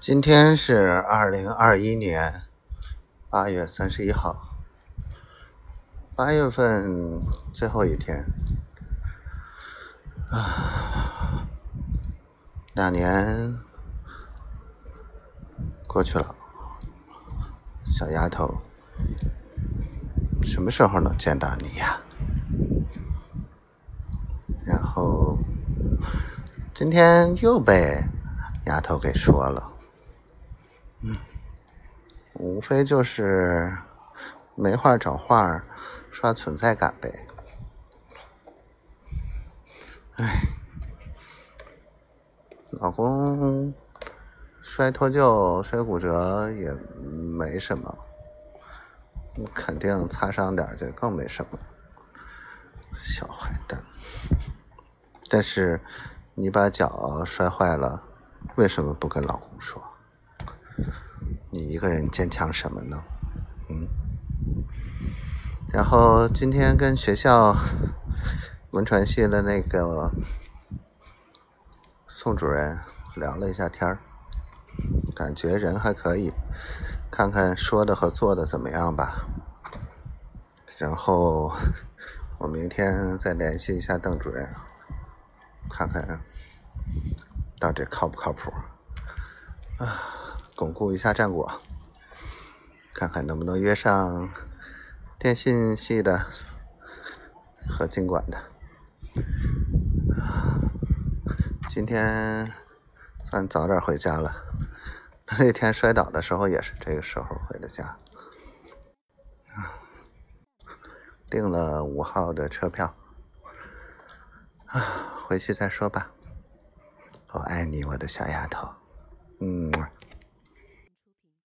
今天是二零二一年八月三十一号，八月份最后一天啊，两年过去了，小丫头，什么时候能见到你呀？然后今天又被丫头给说了。嗯，无非就是没话找话，刷存在感呗。哎，老公摔脱臼、摔骨折也没什么，肯定擦伤点就更没什么。小坏蛋！但是你把脚摔坏了，为什么不跟老公说？你一个人坚强什么呢？嗯。然后今天跟学校文传系的那个宋主任聊了一下天儿，感觉人还可以，看看说的和做的怎么样吧。然后我明天再联系一下邓主任，看看到底靠不靠谱啊。巩固一下战果，看看能不能约上电信系的和经管的。今天算早点回家了，那天摔倒的时候也是这个时候回的家。订了五号的车票，啊，回去再说吧。我爱你，我的小丫头，嗯。